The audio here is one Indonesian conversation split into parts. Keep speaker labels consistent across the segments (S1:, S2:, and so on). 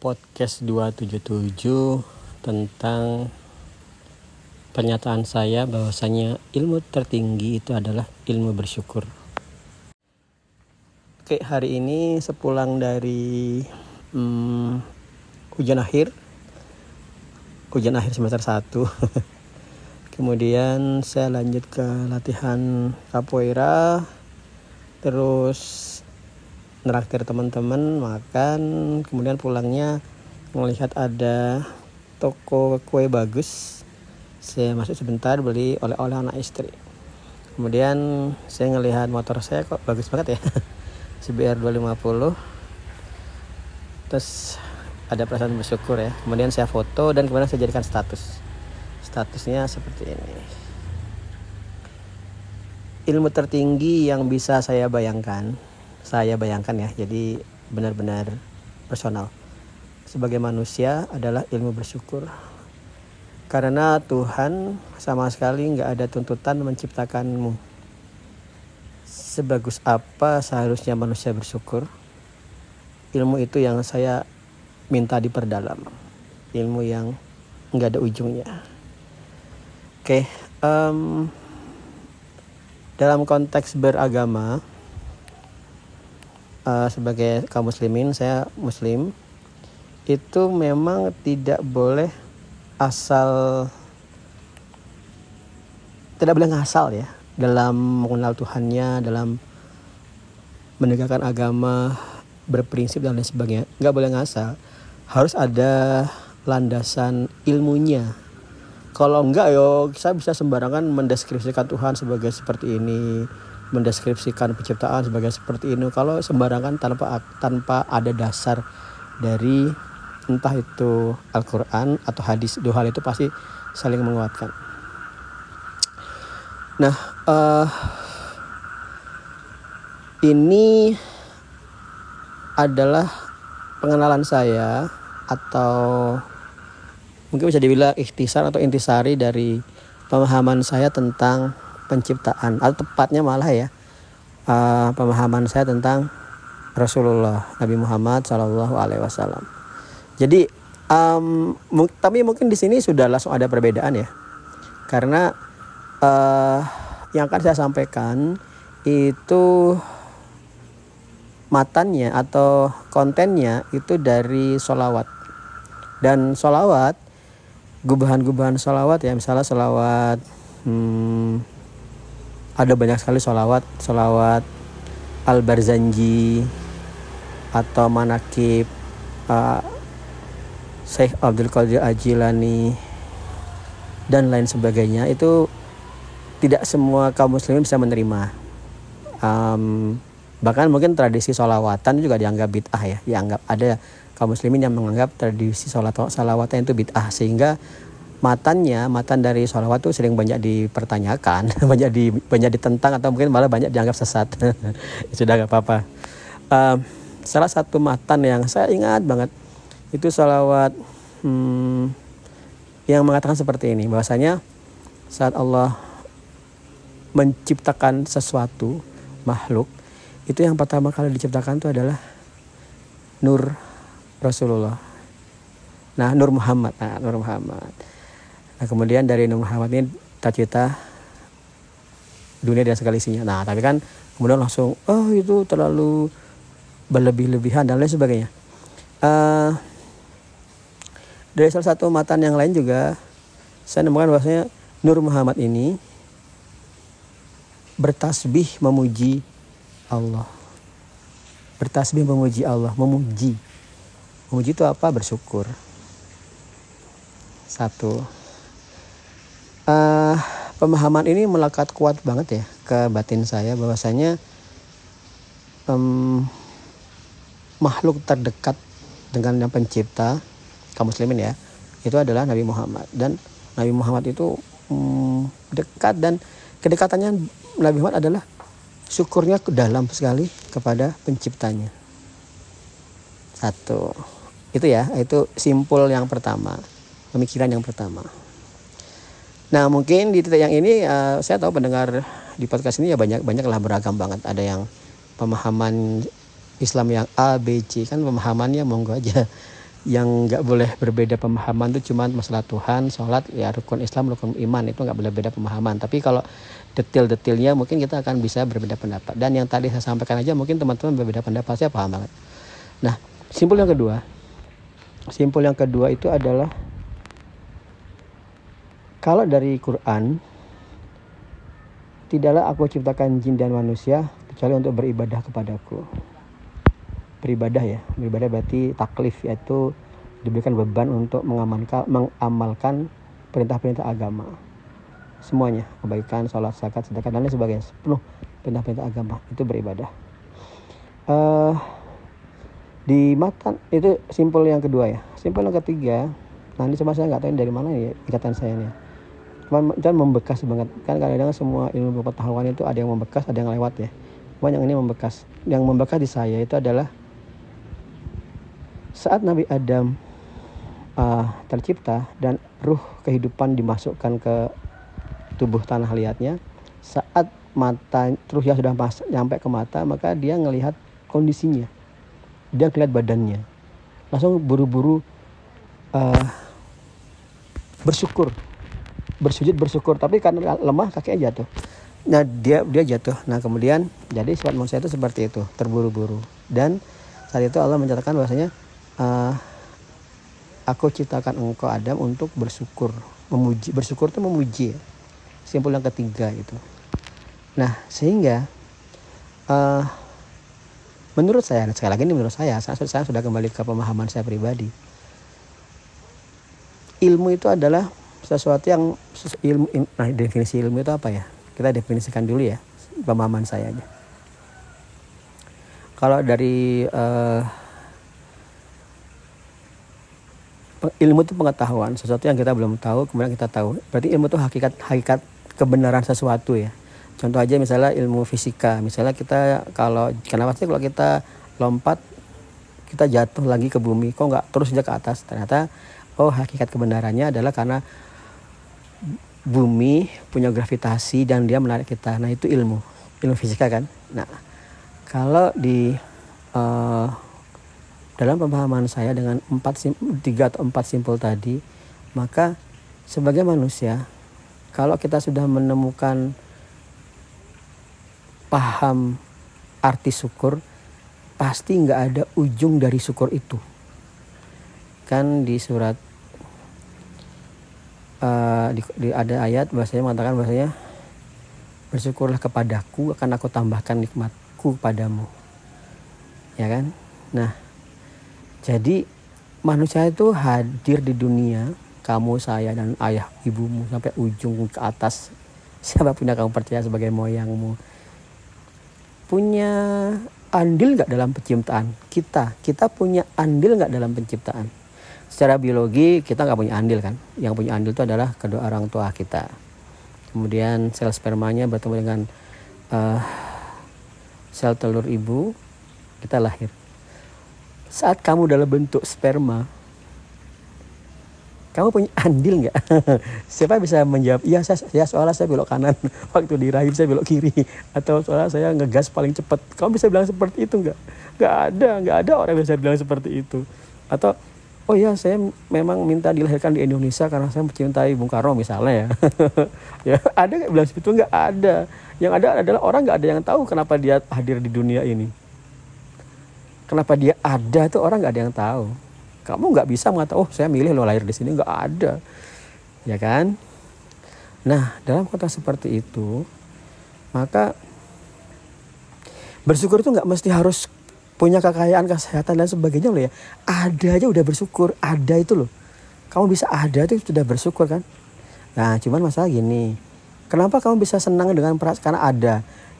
S1: podcast 277 tentang pernyataan saya bahwasanya ilmu tertinggi itu adalah ilmu bersyukur. Oke, hari ini sepulang dari hmm, ujian akhir, ujian akhir semester 1. Kemudian saya lanjut ke latihan capoeira, terus neraktir teman-teman makan kemudian pulangnya melihat ada toko kue bagus saya masuk sebentar beli oleh-oleh anak istri. Kemudian saya ngelihat motor saya kok bagus banget ya CBR 250 terus ada perasaan bersyukur ya. Kemudian saya foto dan kemudian saya jadikan status. Statusnya seperti ini. Ilmu tertinggi yang bisa saya bayangkan saya bayangkan ya jadi benar-benar personal. Sebagai manusia adalah ilmu bersyukur. Karena Tuhan sama sekali nggak ada tuntutan menciptakanmu. Sebagus apa seharusnya manusia bersyukur? Ilmu itu yang saya minta diperdalam. Ilmu yang nggak ada ujungnya. Oke um, dalam konteks beragama uh, sebagai kaum muslimin saya muslim itu memang tidak boleh asal tidak boleh ngasal ya dalam mengenal Tuhannya dalam menegakkan agama berprinsip dan lain sebagainya. Nggak boleh ngasal. Harus ada landasan ilmunya. Kalau enggak yo saya bisa sembarangan mendeskripsikan Tuhan sebagai seperti ini mendeskripsikan penciptaan sebagai seperti ini. Kalau sembarangan tanpa tanpa ada dasar dari entah itu Al-Quran atau hadis dua hal itu pasti saling menguatkan. Nah uh, ini adalah pengenalan saya atau mungkin bisa dibilang ikhtisar atau intisari dari pemahaman saya tentang penciptaan. Atau tepatnya malah ya uh, pemahaman saya tentang Rasulullah Nabi Muhammad Shallallahu Alaihi Wasallam. Jadi um, tapi mungkin di sini sudah langsung ada perbedaan ya. Karena uh, yang akan saya sampaikan itu matannya atau kontennya itu dari solawat dan solawat gubahan-gubahan solawat ya misalnya solawat hmm, ada banyak sekali sholawat sholawat al barzanji atau manakib uh, Syekh Abdul Qadir Ajilani dan lain sebagainya. Itu tidak semua kaum muslimin bisa menerima. Um, bahkan mungkin tradisi sholawatan juga dianggap bid'ah ya. Dianggap ada kaum muslimin yang menganggap tradisi sholat salawatan itu bid'ah. Sehingga matannya matan dari sholawat tuh sering banyak dipertanyakan banyak di banyak ditentang atau mungkin malah banyak dianggap sesat. Sudah gak apa-apa. Uh, salah satu matan yang saya ingat banget itu sholawat hmm, yang mengatakan seperti ini bahwasanya saat Allah menciptakan sesuatu makhluk itu yang pertama kali diciptakan itu adalah nur Rasulullah. Nah Nur Muhammad. Nah Nur Muhammad Nah kemudian dari Nur Muhammad ini cita dunia dan segala isinya. Nah tapi kan kemudian langsung oh itu terlalu berlebih-lebihan dan lain sebagainya. Uh, dari salah satu matan yang lain juga saya nemukan bahwasanya Nur Muhammad ini bertasbih memuji Allah. Bertasbih memuji Allah, memuji. Memuji itu apa? Bersyukur. Satu uh, pemahaman ini melekat kuat banget ya ke batin saya bahwasanya um, makhluk terdekat dengan yang pencipta kaum muslimin ya itu adalah Nabi Muhammad. Dan Nabi Muhammad itu um, dekat dan kedekatannya Nabi Muhammad adalah syukurnya dalam sekali kepada penciptanya. Satu. Itu ya itu simpul yang pertama. Pemikiran yang pertama Nah mungkin di titik yang ini uh, saya tahu pendengar di podcast ini ya banyak banyaklah beragam banget. Ada yang pemahaman Islam yang A, B, C kan pemahamannya monggo aja. yang nggak boleh berbeda pemahaman itu cuma masalah Tuhan, sholat, ya rukun Islam, rukun iman itu nggak boleh beda pemahaman. Tapi kalau detail-detailnya mungkin kita akan bisa berbeda pendapat. Dan yang tadi saya sampaikan aja mungkin teman-teman berbeda pendapat saya paham banget. Nah, simpul yang kedua, simpul yang kedua itu adalah kalau dari Quran tidaklah aku ciptakan jin dan manusia kecuali untuk beribadah kepadaku. Beribadah ya beribadah berarti taklif yaitu diberikan beban untuk mengamankan mengamalkan perintah-perintah agama. Semuanya kebaikan sholat zakat sedekah dan lain sebagainya. Penuh perintah-perintah agama itu beribadah. Uh, di matan itu simpul yang kedua ya. Simpul yang ketiga nah ini cuma saya nggak tahu dari mana ya ikatan saya ini cuma dan membekas banget kan kadang-kadang semua ilmu pengetahuan itu ada yang membekas ada yang lewat ya banyak ini membekas yang membekas di saya itu adalah saat Nabi Adam uh, tercipta dan ruh kehidupan dimasukkan ke tubuh tanah liatnya, saat mata terus ya sudah masuk nyampe ke mata, maka dia ngelihat kondisinya. Dia ngelihat badannya. Langsung buru-buru uh, bersyukur. Bersujud bersyukur, tapi karena lemah kakinya jatuh. Nah, dia dia jatuh. Nah, kemudian jadi sifat manusia itu seperti itu, terburu-buru. Dan saat itu Allah mencatatkan bahwasanya uh, aku ciptakan engkau Adam untuk bersyukur memuji bersyukur itu memuji simpul yang ketiga itu nah sehingga uh, menurut saya sekali lagi ini menurut saya saya, saya sudah kembali ke pemahaman saya pribadi ilmu itu adalah sesuatu yang ilmu nah definisi ilmu itu apa ya? Kita definisikan dulu ya pemahaman saya aja. Kalau dari uh, ilmu itu pengetahuan sesuatu yang kita belum tahu kemudian kita tahu. Berarti ilmu itu hakikat hakikat kebenaran sesuatu ya. Contoh aja misalnya ilmu fisika. Misalnya kita kalau kenapa sih kalau kita lompat kita jatuh lagi ke bumi kok nggak terus aja ke atas? Ternyata oh hakikat kebenarannya adalah karena bumi punya gravitasi dan dia menarik kita. Nah itu ilmu. Ilmu fisika kan? Nah kalau di uh, dalam pemahaman saya dengan empat tiga atau empat simpul tadi maka sebagai manusia kalau kita sudah menemukan paham arti syukur pasti nggak ada ujung dari syukur itu. Kan di surat uh, di, di ada ayat bahasanya mengatakan bahasanya bersyukurlah kepadaku akan aku tambahkan nikmatku padamu ya kan nah jadi manusia itu hadir di dunia, kamu, saya dan ayah ibumu sampai ujung ke atas. Siapa punya kamu percaya sebagai moyangmu? Punya andil nggak dalam penciptaan kita? Kita punya andil nggak dalam penciptaan? Secara biologi kita nggak punya andil kan? Yang punya andil itu adalah kedua orang tua kita. Kemudian sel spermanya bertemu dengan uh, sel telur ibu, kita lahir saat kamu dalam bentuk sperma kamu punya andil nggak? Siapa bisa menjawab? Iya, saya, ya soalnya saya belok kanan waktu di rahim saya belok kiri atau soalnya saya ngegas paling cepat. Kamu bisa bilang seperti itu nggak? Nggak ada, nggak ada orang yang bisa bilang seperti itu. Atau oh ya saya memang minta dilahirkan di Indonesia karena saya mencintai Bung Karno misalnya ya. ya ada nggak bilang seperti itu? Nggak ada. Yang ada adalah orang nggak ada yang tahu kenapa dia hadir di dunia ini kenapa dia ada tuh orang nggak ada yang tahu kamu nggak bisa mengatakan oh saya milih lo lahir di sini nggak ada ya kan nah dalam kota seperti itu maka bersyukur itu nggak mesti harus punya kekayaan kesehatan dan sebagainya loh ya. Ada aja udah bersyukur ada itu loh. Kamu bisa ada itu sudah bersyukur kan? Nah cuman masalah gini. Kenapa kamu bisa senang dengan perasaan karena ada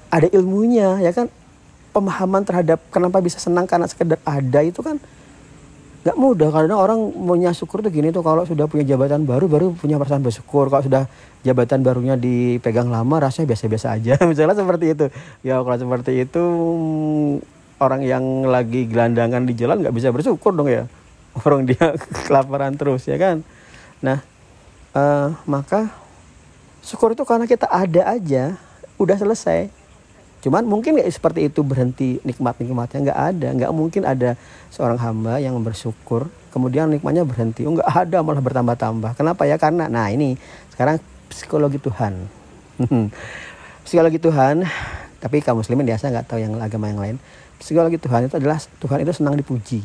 S1: ada ilmunya ya kan? Pemahaman terhadap kenapa bisa senang karena sekedar ada itu kan nggak mudah. Karena orang punya syukur tuh gini tuh kalau sudah punya jabatan baru baru punya perasaan bersyukur. Kalau sudah jabatan barunya dipegang lama rasanya biasa-biasa aja. Misalnya seperti itu. Ya kalau seperti itu orang yang lagi gelandangan di jalan nggak bisa bersyukur dong ya orang dia kelaparan terus ya kan nah uh, maka syukur itu karena kita ada aja udah selesai Cuman mungkin nggak seperti itu berhenti nikmat-nikmatnya nggak ada, nggak mungkin ada seorang hamba yang bersyukur kemudian nikmatnya berhenti. Oh nggak ada malah bertambah-tambah. Kenapa ya? Karena nah ini sekarang psikologi Tuhan. psikologi Tuhan, tapi kaum muslimin biasa nggak tahu yang agama yang lain. Psikologi Tuhan itu adalah Tuhan itu senang dipuji.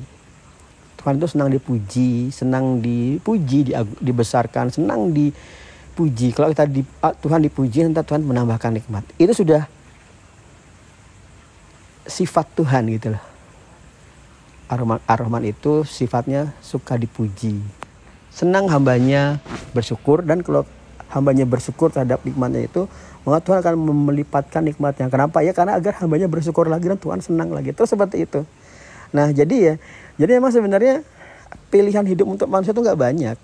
S1: Tuhan itu senang dipuji, senang dipuji, dibesarkan, senang dipuji. Kalau kita di, Tuhan dipuji, nanti Tuhan menambahkan nikmat. Itu sudah sifat Tuhan gitu loh. Ar-Rahman, Ar-Rahman itu sifatnya suka dipuji. Senang hambanya bersyukur dan kalau hambanya bersyukur terhadap nikmatnya itu maka Tuhan akan melipatkan nikmatnya. Kenapa? Ya karena agar hambanya bersyukur lagi dan Tuhan senang lagi. Terus seperti itu. Nah jadi ya, jadi emang sebenarnya pilihan hidup untuk manusia itu nggak banyak.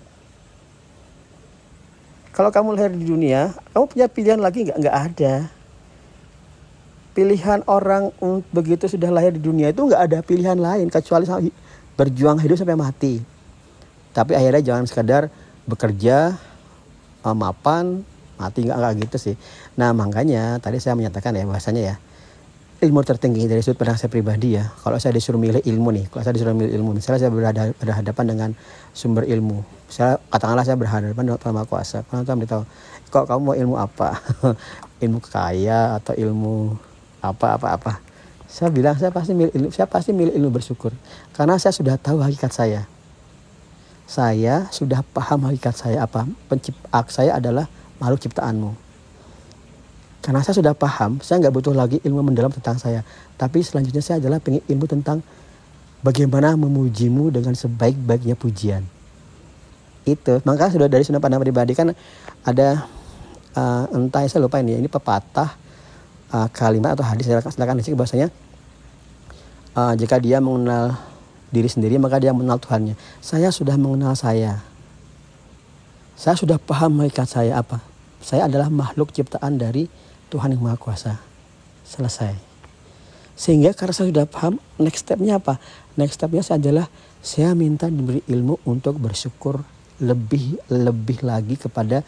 S1: Kalau kamu lahir di dunia, kamu punya pilihan lagi nggak? Nggak ada pilihan orang begitu sudah lahir di dunia itu nggak ada pilihan lain kecuali berjuang hidup sampai mati. Tapi akhirnya jangan sekadar bekerja, mapan, mati nggak nggak gitu sih. Nah makanya tadi saya menyatakan ya bahasanya ya ilmu tertinggi dari sudut pandang saya pribadi ya. Kalau saya disuruh milih ilmu nih, kalau saya disuruh milih ilmu, misalnya saya berhadapan, berhadapan dengan sumber ilmu, saya katakanlah saya berhadapan dengan Tuhan Kuasa, Tuhan beritahu, kok kamu mau ilmu apa? ilmu kaya atau ilmu apa apa apa saya bilang saya pasti milih ilmu saya pasti milih ilmu bersyukur karena saya sudah tahu hakikat saya saya sudah paham hakikat saya apa pencipta saya adalah makhluk ciptaanmu karena saya sudah paham saya nggak butuh lagi ilmu mendalam tentang saya tapi selanjutnya saya adalah pengen ilmu tentang bagaimana memujimu dengan sebaik-baiknya pujian itu maka sudah dari sudut pandang pribadi kan ada uh, entah saya lupa ini ini pepatah uh, kalimat atau hadis silakan, silakan dicek bahasanya uh, jika dia mengenal diri sendiri maka dia mengenal Tuhannya. Saya sudah mengenal saya. Saya sudah paham hakikat saya apa. Saya adalah makhluk ciptaan dari Tuhan yang Maha Kuasa. Selesai. Sehingga karena saya sudah paham, next stepnya apa? Next stepnya saya adalah saya minta diberi ilmu untuk bersyukur lebih lebih lagi kepada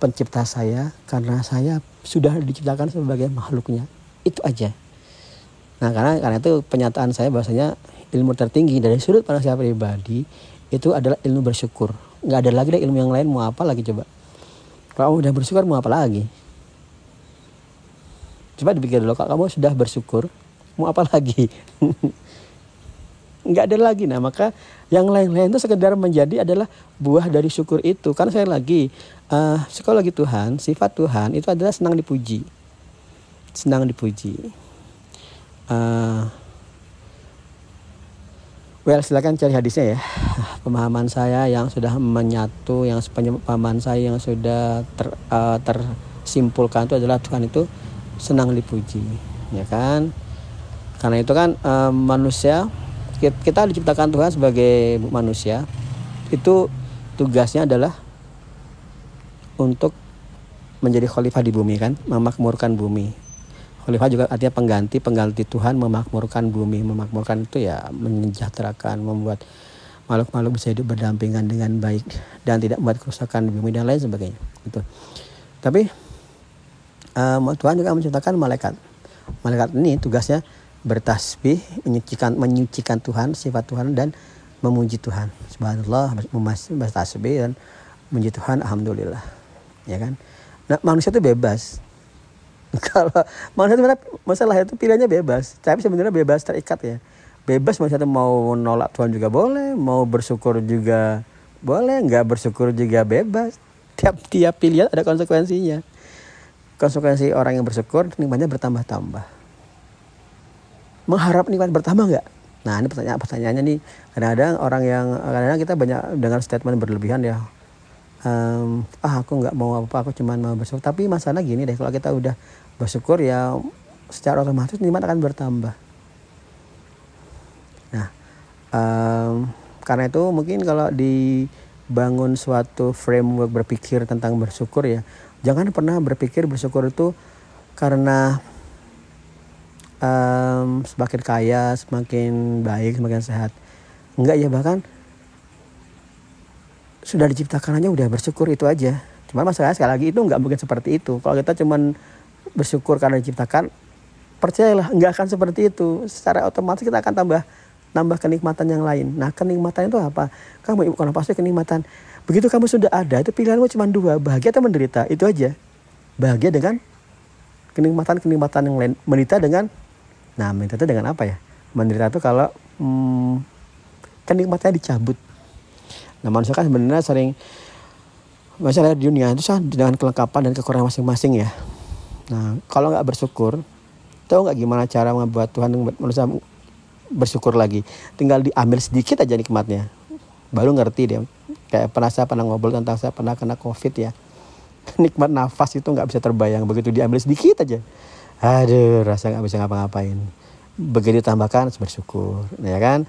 S1: pencipta saya karena saya sudah diciptakan sebagai makhluknya itu aja nah karena karena itu penyataan saya bahwasanya ilmu tertinggi dari sudut pandang saya pribadi itu adalah ilmu bersyukur nggak ada lagi deh ilmu yang lain mau apa lagi coba kalau udah bersyukur mau apa lagi coba dipikir dulu kalau kamu sudah bersyukur mau apa lagi nggak ada lagi nah maka yang lain-lain itu sekedar menjadi adalah buah dari syukur itu karena saya lagi uh, psikologi Tuhan, sifat Tuhan itu adalah senang dipuji. Senang dipuji. Uh, well, silakan cari hadisnya ya. Pemahaman saya yang sudah menyatu, yang pemahaman saya yang sudah ter, uh, tersimpulkan itu adalah Tuhan itu senang dipuji, ya kan? Karena itu kan uh, manusia kita diciptakan Tuhan sebagai manusia itu tugasnya adalah untuk menjadi khalifah di bumi kan, memakmurkan bumi. Khalifah juga artinya pengganti, pengganti Tuhan memakmurkan bumi, memakmurkan itu ya menyejahterakan, membuat makhluk-makhluk bisa hidup berdampingan dengan baik dan tidak membuat kerusakan di bumi dan lain sebagainya. Itu. Tapi um, Tuhan juga menciptakan malaikat. Malaikat ini tugasnya bertasbih, menyucikan menyucikan Tuhan, sifat Tuhan dan memuji Tuhan. Subhanallah, bertasbih dan memuji Tuhan, alhamdulillah ya kan nah manusia itu bebas kalau manusia itu masalah itu pilihannya bebas. Tapi sebenarnya bebas terikat ya. Bebas manusia itu mau nolak Tuhan juga boleh mau bersyukur juga boleh nggak bersyukur juga bebas. Tiap tiap pilihan ada konsekuensinya. Konsekuensi orang yang bersyukur nikmatnya bertambah-tambah. Mengharap nikmat bertambah nggak? Nah ini pertanyaan pertanyaannya nih. Kadang-kadang orang yang kadang-kadang kita banyak dengan statement berlebihan ya um, ah aku nggak mau apa apa aku cuma mau bersyukur. Tapi masalah gini deh kalau kita udah bersyukur ya secara otomatis nikmat akan bertambah. Nah um, karena itu mungkin kalau dibangun suatu framework berpikir tentang bersyukur ya jangan pernah berpikir bersyukur itu karena um, semakin kaya semakin baik semakin sehat. Enggak ya bahkan sudah diciptakan aja udah bersyukur itu aja. Cuman masalahnya sekali lagi itu nggak mungkin seperti itu. Kalau kita cuman bersyukur karena diciptakan percayalah nggak akan seperti itu. Secara otomatis kita akan tambah nambah kenikmatan yang lain. Nah kenikmatan itu apa? Kamu ibu kalau pasti kenikmatan. Begitu kamu sudah ada itu pilihanmu cuma dua. Bahagia atau menderita? Itu aja. Bahagia dengan kenikmatan kenikmatan yang lain. Menderita dengan nah menderita dengan apa ya? Menderita itu kalau hmm, kenikmatannya dicabut nah manusia kan sebenarnya sering masalah di dunia itu dengan kelengkapan dan kekurangan masing-masing ya. Nah kalau nggak bersyukur tahu nggak gimana cara membuat Tuhan manusia bersyukur lagi? Tinggal diambil sedikit aja nikmatnya. Baru ngerti dia. Kayak pernah saya pernah ngobrol tentang saya pernah kena covid ya. Nikmat nafas itu nggak bisa terbayang. Begitu diambil sedikit aja aduh rasa nggak bisa ngapa-ngapain. Begitu tambahkan bersyukur ya kan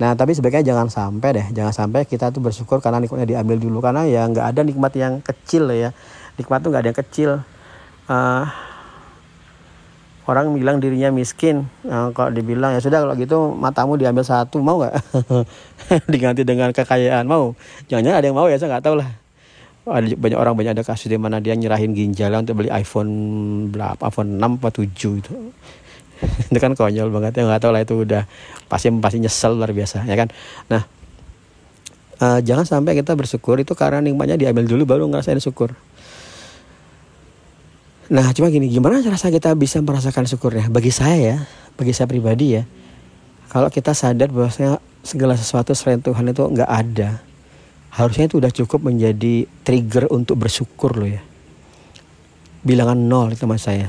S1: nah tapi sebaiknya jangan sampai deh jangan sampai kita tuh bersyukur karena nikmatnya diambil dulu. Karena ya nggak ada nikmat yang kecil ya. Nikmat tuh nggak ada yang kecil. Uh, orang bilang dirinya miskin. Nah, kalau dibilang ya sudah kalau gitu matamu diambil satu mau nggak? Diganti dengan kekayaan mau? Jangan-jangan ada yang mau ya saya nggak tahu lah. Ada banyak orang banyak ada kasus di mana dia nyerahin ginjal untuk beli iPhone berapa iPhone 6 atau 7 itu itu kan konyol banget ya nggak tahu lah itu udah pasti pasti nyesel luar biasa ya kan nah uh, jangan sampai kita bersyukur itu karena nikmatnya diambil dulu baru ngerasain syukur Nah, cuma gini, gimana rasa kita bisa merasakan syukurnya? Bagi saya ya, bagi saya pribadi ya, kalau kita sadar bahwasanya segala sesuatu selain Tuhan itu nggak ada, harusnya itu udah cukup menjadi trigger untuk bersyukur loh ya. Bilangan nol itu mas saya.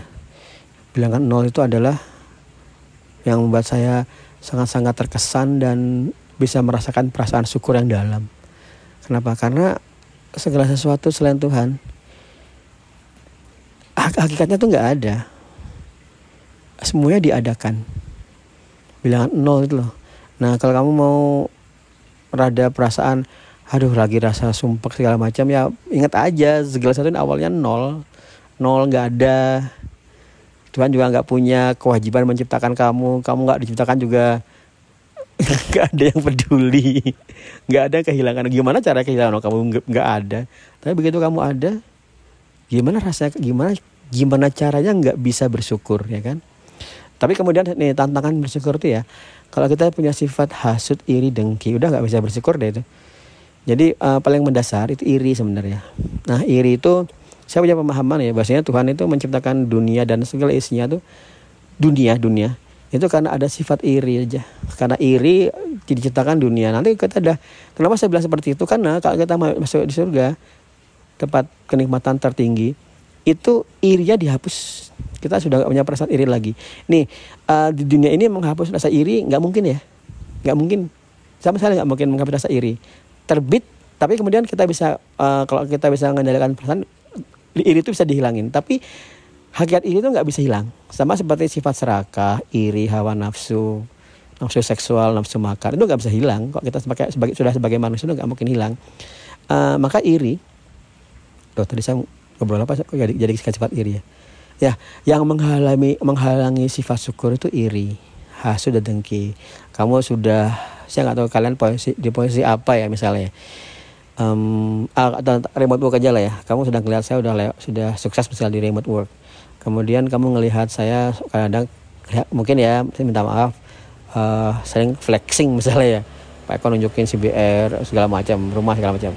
S1: Bilangan nol itu adalah yang membuat saya sangat-sangat terkesan dan bisa merasakan perasaan syukur yang dalam. Kenapa? Karena segala sesuatu selain Tuhan hakikatnya tuh nggak ada semuanya diadakan bilangan nol itu loh nah kalau kamu mau rada perasaan aduh lagi rasa sumpah segala macam ya ingat aja segala sesuatu awalnya nol nol nggak ada Tuhan juga nggak punya kewajiban menciptakan kamu. Kamu nggak diciptakan juga nggak ada yang peduli. Nggak ada kehilangan. Gimana cara kehilangan? Kamu nggak ada. Tapi begitu kamu ada gimana rasanya gimana gimana caranya nggak bisa bersyukur ya kan? Tapi kemudian nih tantangan bersyukur itu ya kalau kita punya sifat hasut iri dengki udah nggak bisa bersyukur deh itu. Jadi uh, paling mendasar itu iri sebenarnya. Nah iri itu saya punya pemahaman ya bahasanya Tuhan itu menciptakan dunia dan segala isinya tuh dunia dunia. Itu karena ada sifat iri aja. Karena iri diciptakan dunia. Nanti kita ada kenapa saya bilang seperti itu? Karena kalau kita masuk di surga tempat kenikmatan tertinggi itu irinya dihapus. Kita sudah gak punya perasaan iri lagi. Nih uh, di dunia ini menghapus rasa iri nggak mungkin ya. Nggak mungkin. Sama sekali nggak mungkin menghapus rasa iri. Terbit tapi kemudian kita bisa uh, kalau kita bisa mengendalikan perasaan iri itu bisa dihilangin tapi hakikat iri itu nggak bisa hilang. Sama seperti sifat serakah iri hawa nafsu nafsu seksual nafsu makan itu nggak bisa hilang. Kok kita sebagai, sebagai sudah sebagai manusia itu nggak mungkin hilang. Uh, maka iri Tuh, tadi saya ngobrol apa kok jadi jadi sifat iri ya? Ya yang menghalangi menghalangi sifat syukur itu iri hasud dan dengki. Kamu sudah saya nggak tahu kalian posisi di posisi apa ya misalnya um, atau remote work aja lah ya. Kamu sudah ngelihat saya udah sudah sukses misalnya di remote work. Kemudian kamu ngelihat saya kadang mungkin ya saya minta maaf uh, sering flexing misalnya ya. Pak Eko nunjukin CBR segala macam rumah segala macam.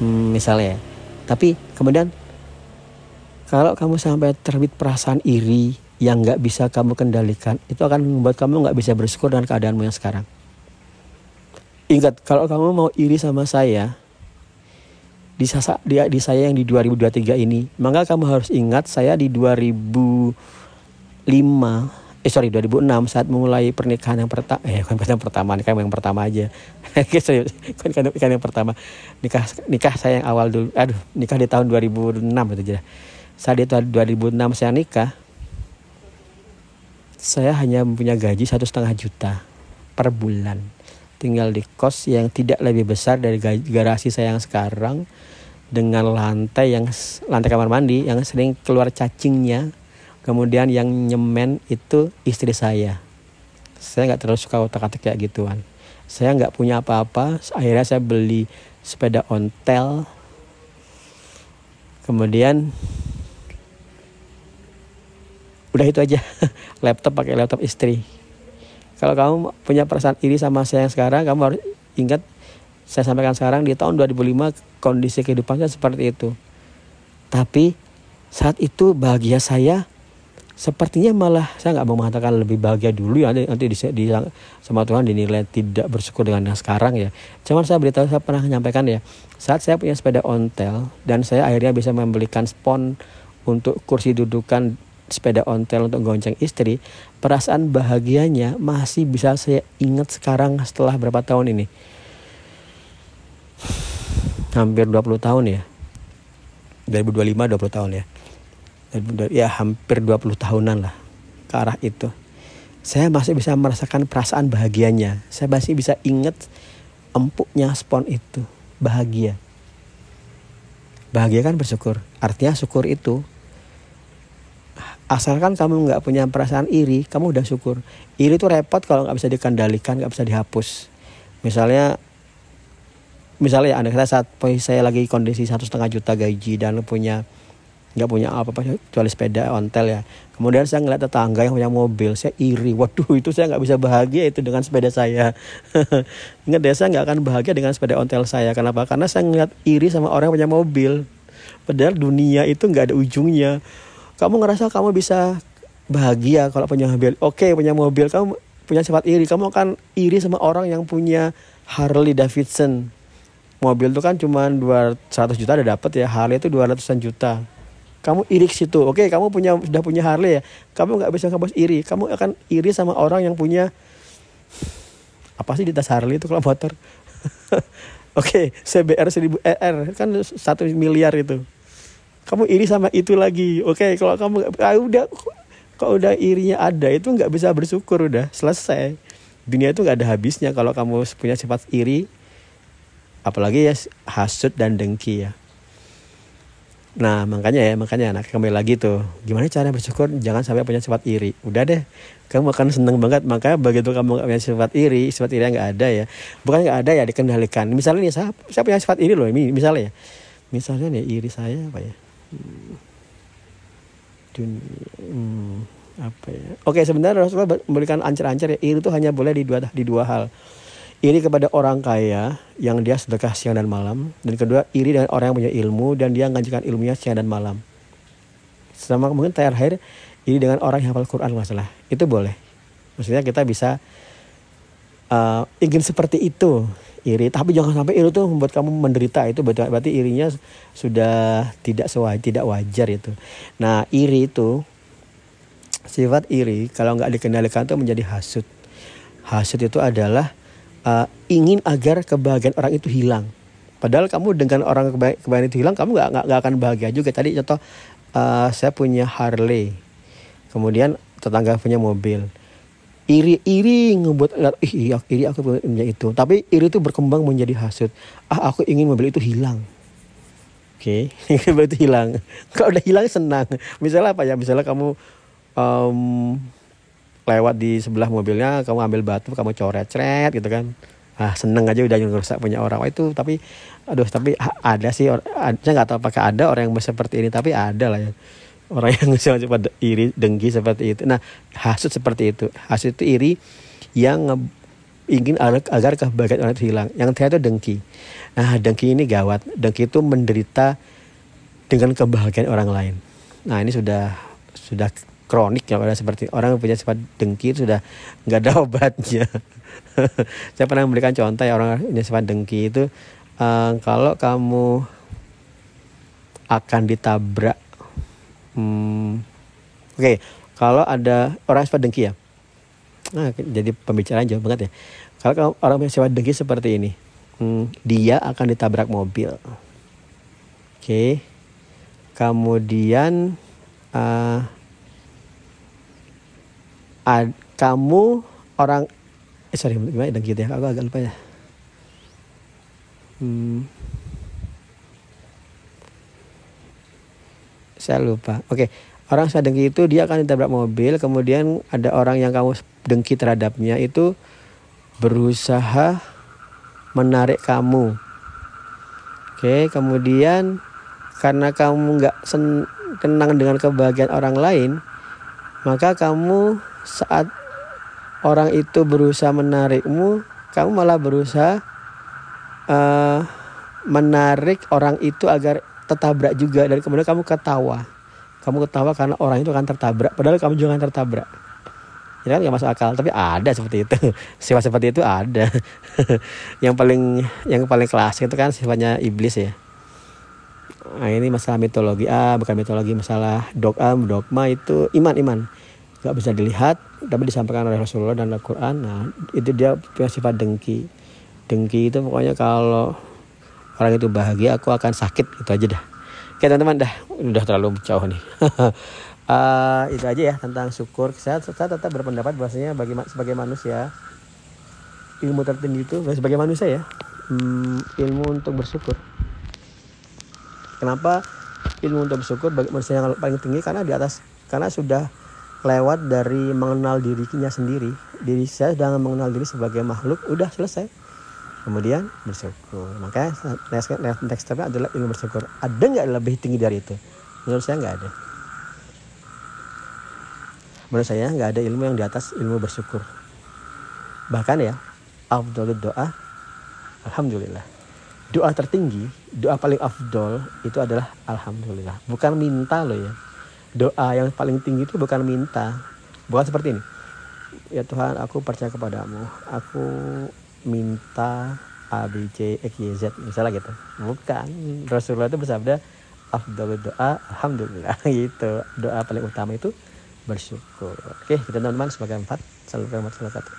S1: Hmm, misalnya. Ya tapi kemudian kalau kamu sampai terbit perasaan iri yang nggak bisa kamu kendalikan, itu akan membuat kamu nggak bisa bersyukur dengan keadaanmu yang sekarang. Ingat, kalau kamu mau iri sama saya, di, sasa, di, di saya yang di 2023 ini, maka kamu harus ingat saya di 2005, eh sorry 2006 saat mulai pernikahan yang pertama, eh kan yang pertama, nikah yang pertama aja, kan kan yang pertama, nikah nikah saya yang awal dulu, aduh nikah di tahun 2006 itu aja. Saat itu 2006 saya nikah saya hanya mempunyai gaji satu setengah juta per bulan tinggal di kos yang tidak lebih besar dari garasi saya yang sekarang dengan lantai yang lantai kamar mandi yang sering keluar cacingnya. Kemudian yang nyemen itu istri saya. Saya nggak terlalu suka otak-atik kayak gituan. Saya nggak punya apa-apa akhirnya saya beli sepeda ontel. Kemudian udah itu aja. Laptop pakai laptop istri kalau kamu punya perasaan iri sama saya yang sekarang kamu harus ingat saya sampaikan sekarang di tahun 2005 kondisi kehidupannya seperti itu. Tapi saat itu bahagia saya sepertinya malah saya nggak mau mengatakan lebih bahagia dulu ya nanti di, di sama Tuhan dinilai tidak bersyukur dengan yang sekarang ya. Cuman saya beritahu saya pernah menyampaikan ya saat saya punya sepeda ontel dan saya akhirnya bisa membelikan spon untuk kursi dudukan sepeda ontel untuk gonceng istri perasaan bahagianya masih bisa saya ingat sekarang setelah berapa tahun ini? Hampir 20 tahun ya? 2025 20 tahun ya. Ya hampir 20 tahunan lah ke arah itu. Saya masih bisa merasakan perasaan bahagianya. Saya masih bisa ingat empuknya spon itu bahagia. Bahagia kan bersyukur. Artinya syukur itu asalkan kamu nggak punya perasaan iri kamu udah syukur. Iri itu repot kalau nggak bisa dikendalikan nggak bisa dihapus. Misalnya misalnya ya anda kata saat saya lagi kondisi satu setengah juta gaji dan punya nggak punya apa-apa kecuali sepeda ontel ya. Kemudian saya ngeliat tetangga yang punya mobil saya iri. Waduh itu saya nggak bisa bahagia itu dengan sepeda saya. Ingat deh saya nggak akan bahagia dengan sepeda ontel saya. Kenapa? Karena saya ngeliat iri sama orang yang punya mobil. Padahal dunia itu nggak ada ujungnya kamu ngerasa kamu bisa bahagia kalau punya mobil? Oke punya mobil. Kamu punya sifat iri. Kamu akan iri sama orang yang punya Harley Davidson. Mobil itu kan cuma 200 juta udah dapat ya. Harley itu 200an juta. Kamu iri situ. Oke kamu punya sudah punya Harley ya. Kamu nggak bisa kamu iri. Kamu akan iri sama orang yang punya apa sih di tas Harley itu kalau motor? Oke CBR 1000 ER kan satu miliar itu kamu iri sama itu lagi. Oke kalau kamu ah, udah kalau udah irinya ada itu nggak bisa bersyukur udah selesai. Dunia itu nggak ada habisnya kalau kamu punya sifat iri apalagi ya hasut dan dengki ya. Nah makanya ya makanya anak kembali lagi tuh gimana cara bersyukur? Jangan sampai punya sifat iri. Udah deh kamu akan seneng banget. Maka begitu kamu gak punya sifat iri sifat iri nggak ada ya bukan nggak ada ya dikendalikan. Misalnya nih saya saya punya sifat iri loh ini misalnya. Ya misalnya nih iri saya apa ya dunia hmm, apa ya? Oke sebenarnya Rasulullah memberikan ancer-ancer ya. Iri itu hanya boleh di dua di dua hal. Iri kepada orang kaya yang dia sedekah siang dan malam. Dan kedua iri dengan orang yang punya ilmu dan dia mengajarkan ilmunya siang dan malam. Sama mungkin terakhir iri dengan orang yang hafal Quran masalah. Itu boleh. Maksudnya kita bisa uh, ingin seperti itu iri tapi jangan sampai iri itu membuat kamu menderita itu berarti, berarti irinya sudah tidak sewajar tidak wajar itu nah iri itu sifat iri kalau nggak dikendalikan itu menjadi hasut hasut itu adalah uh, ingin agar kebahagiaan orang itu hilang. Padahal kamu dengan orang kebahagiaan itu hilang, kamu nggak nggak akan bahagia juga. Tadi contoh uh, saya punya Harley, kemudian tetangga punya mobil. Iri-iri ngebuat ih iri aku punya itu. Tapi iri itu berkembang menjadi hasut. Ah aku ingin mobil itu hilang. Oke, okay. mobil itu hilang. Kalau udah hilang senang. Misalnya apa ya? Misalnya kamu um, lewat di sebelah mobilnya kamu ambil batu kamu coret cret gitu kan ah seneng aja udah ngerusak punya orang Wah, itu tapi aduh tapi ada sih saya nggak tahu apakah ada orang yang seperti ini tapi ada lah ya orang yang cepat iri dengki seperti itu. Nah hasut seperti itu. Hasut itu iri yang ingin agar kebahagiaan orang itu hilang. Yang terakhir itu dengki. Nah dengki ini gawat. Dengki itu menderita dengan kebahagiaan orang lain. Nah ini sudah sudah kronik ya pada seperti orang yang punya sifat dengki sudah nggak ada obatnya. Saya pernah memberikan contoh ya orang punya sifat dengki itu uh, kalau kamu akan ditabrak, hmm, oke okay, kalau ada orang sifat dengki ya, nah, jadi pembicaraan jauh banget ya. Kalau orang punya sifat dengki seperti ini, hmm, dia akan ditabrak mobil, oke, okay. kemudian uh, ad, kamu orang eh sorry gimana dan gitu ya aku agak lupa ya hmm. Saya lupa. Oke orang saya dengki itu dia akan ditabrak mobil kemudian ada orang yang kamu dengki terhadapnya itu berusaha menarik kamu. Oke kemudian karena kamu nggak senang dengan kebahagiaan orang lain maka kamu saat orang itu berusaha menarikmu kamu malah berusaha uh, menarik orang itu agar tertabrak juga dan kemudian kamu ketawa. Kamu ketawa karena orang itu akan tertabrak padahal kamu juga akan tertabrak. Ya kan? Gak masuk akal. Tapi ada seperti itu. Sifat seperti itu ada. Yang paling yang paling kelas itu kan sifatnya iblis ya. Nah ini masalah mitologi ah bukan mitologi masalah dogma dogma itu iman iman. Nggak bisa dilihat tapi disampaikan oleh Rasulullah dan Al-Quran. Nah itu dia punya sifat dengki. Dengki itu pokoknya kalau orang itu bahagia aku akan sakit itu aja dah. Oke teman-teman dah. Udah terlalu jauh nih. Uh, itu aja ya tentang syukur. Saya, saya tetap berpendapat bahwasanya bagi sebagai manusia ilmu tertinggi itu sebagai manusia ya hmm, ilmu untuk bersyukur. Kenapa ilmu untuk bersyukur bagi manusia yang paling tinggi? Karena di atas karena sudah lewat dari mengenal dirinya sendiri. Diri saya sudah mengenal diri sebagai makhluk udah selesai kemudian bersyukur. Makanya next, next stepnya adalah ilmu bersyukur. Ada nggak lebih tinggi dari itu? Menurut saya nggak ada. Menurut saya nggak ada ilmu yang di atas ilmu bersyukur. Bahkan ya afdol doa alhamdulillah. Doa tertinggi doa paling afdol itu adalah alhamdulillah. Bukan minta loh ya. Doa yang paling tinggi itu bukan minta. Bukan seperti ini. Ya Tuhan aku percaya kepadamu. Aku minta A B C X Y Z. Misalnya gitu. Bukan. Rasulullah itu bersabda afdal doa alhamdulillah. Gitu. Doa paling utama itu bersyukur. Oke kita teman-teman sebagai empat salam warahmatullahi wabarakatuh